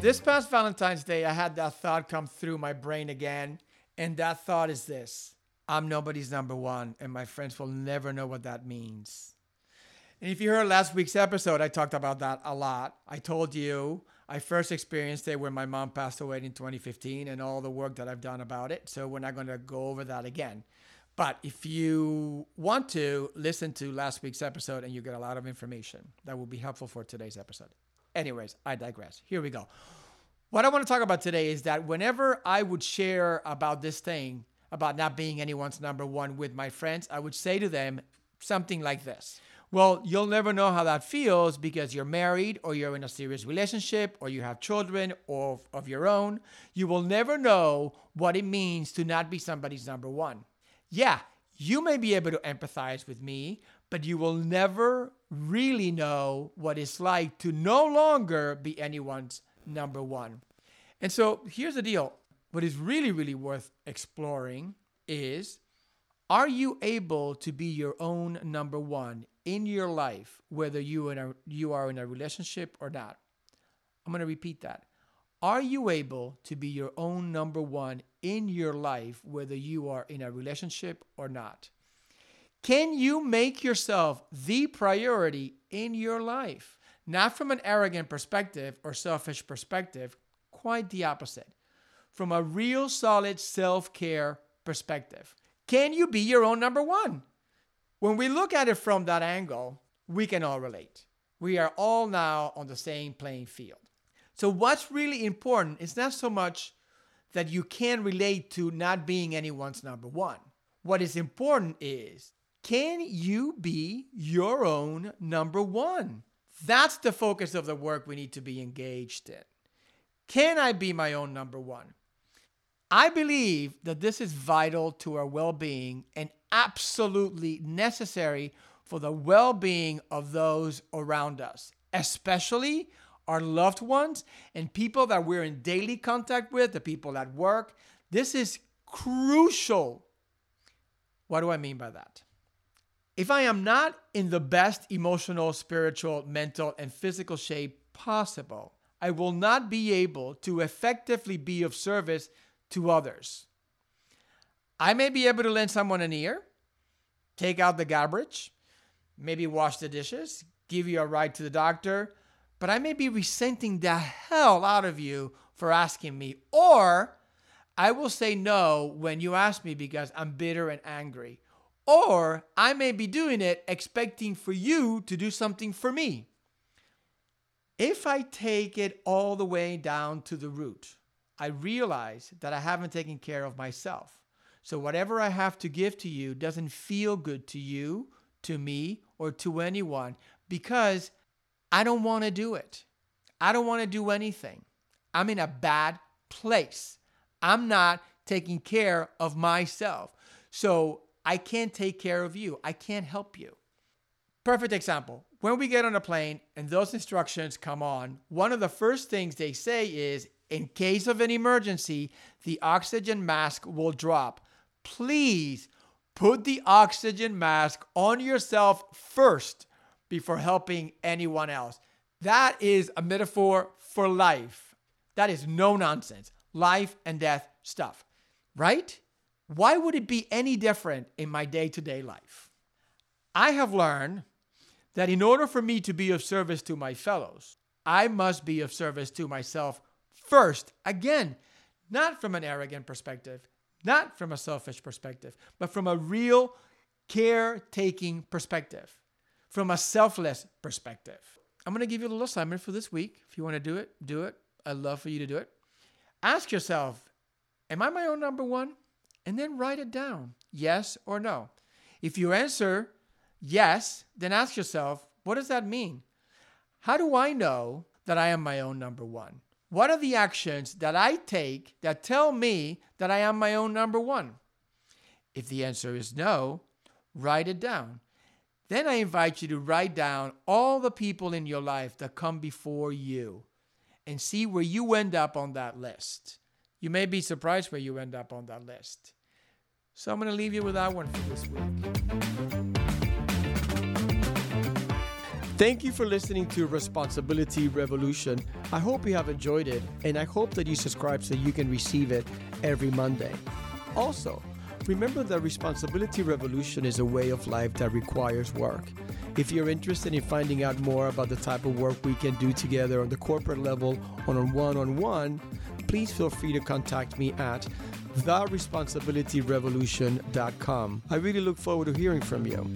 This past Valentine's Day, I had that thought come through my brain again. And that thought is this I'm nobody's number one, and my friends will never know what that means. And if you heard last week's episode, I talked about that a lot. I told you I first experienced it when my mom passed away in 2015 and all the work that I've done about it. So we're not going to go over that again. But if you want to listen to last week's episode and you get a lot of information, that will be helpful for today's episode. Anyways, I digress. Here we go. What I want to talk about today is that whenever I would share about this thing, about not being anyone's number one with my friends, I would say to them something like this. Well, you'll never know how that feels because you're married or you're in a serious relationship or you have children or of your own. You will never know what it means to not be somebody's number one. Yeah, you may be able to empathize with me, but you will never really know what it's like to no longer be anyone's number one. And so here's the deal what is really, really worth exploring is are you able to be your own number one in your life, whether you, in a, you are in a relationship or not? I'm going to repeat that. Are you able to be your own number one in your life, whether you are in a relationship or not? Can you make yourself the priority in your life? Not from an arrogant perspective or selfish perspective, quite the opposite. From a real solid self care perspective. Can you be your own number one? When we look at it from that angle, we can all relate. We are all now on the same playing field. So, what's really important is not so much that you can relate to not being anyone's number one. What is important is can you be your own number one? That's the focus of the work we need to be engaged in. Can I be my own number one? I believe that this is vital to our well being and absolutely necessary for the well being of those around us, especially our loved ones and people that we're in daily contact with, the people at work. This is crucial. What do I mean by that? If I am not in the best emotional, spiritual, mental, and physical shape possible, I will not be able to effectively be of service to others. I may be able to lend someone an ear, take out the garbage, maybe wash the dishes, give you a ride to the doctor, but I may be resenting the hell out of you for asking me, or I will say no when you ask me because I'm bitter and angry or I may be doing it expecting for you to do something for me. If I take it all the way down to the root, I realize that I haven't taken care of myself. So whatever I have to give to you doesn't feel good to you, to me, or to anyone because I don't want to do it. I don't want to do anything. I'm in a bad place. I'm not taking care of myself. So I can't take care of you. I can't help you. Perfect example. When we get on a plane and those instructions come on, one of the first things they say is in case of an emergency, the oxygen mask will drop. Please put the oxygen mask on yourself first before helping anyone else. That is a metaphor for life. That is no nonsense. Life and death stuff, right? Why would it be any different in my day to day life? I have learned that in order for me to be of service to my fellows, I must be of service to myself first. Again, not from an arrogant perspective, not from a selfish perspective, but from a real caretaking perspective, from a selfless perspective. I'm going to give you a little assignment for this week. If you want to do it, do it. I'd love for you to do it. Ask yourself Am I my own number one? And then write it down yes or no. If you answer yes, then ask yourself, what does that mean? How do I know that I am my own number one? What are the actions that I take that tell me that I am my own number one? If the answer is no, write it down. Then I invite you to write down all the people in your life that come before you and see where you end up on that list. You may be surprised where you end up on that list. So I'm going to leave you with that one for this week. Thank you for listening to Responsibility Revolution. I hope you have enjoyed it, and I hope that you subscribe so you can receive it every Monday. Also, remember that Responsibility Revolution is a way of life that requires work. If you're interested in finding out more about the type of work we can do together on the corporate level or on one on one, please feel free to contact me at theresponsibilityrevolution.com. I really look forward to hearing from you.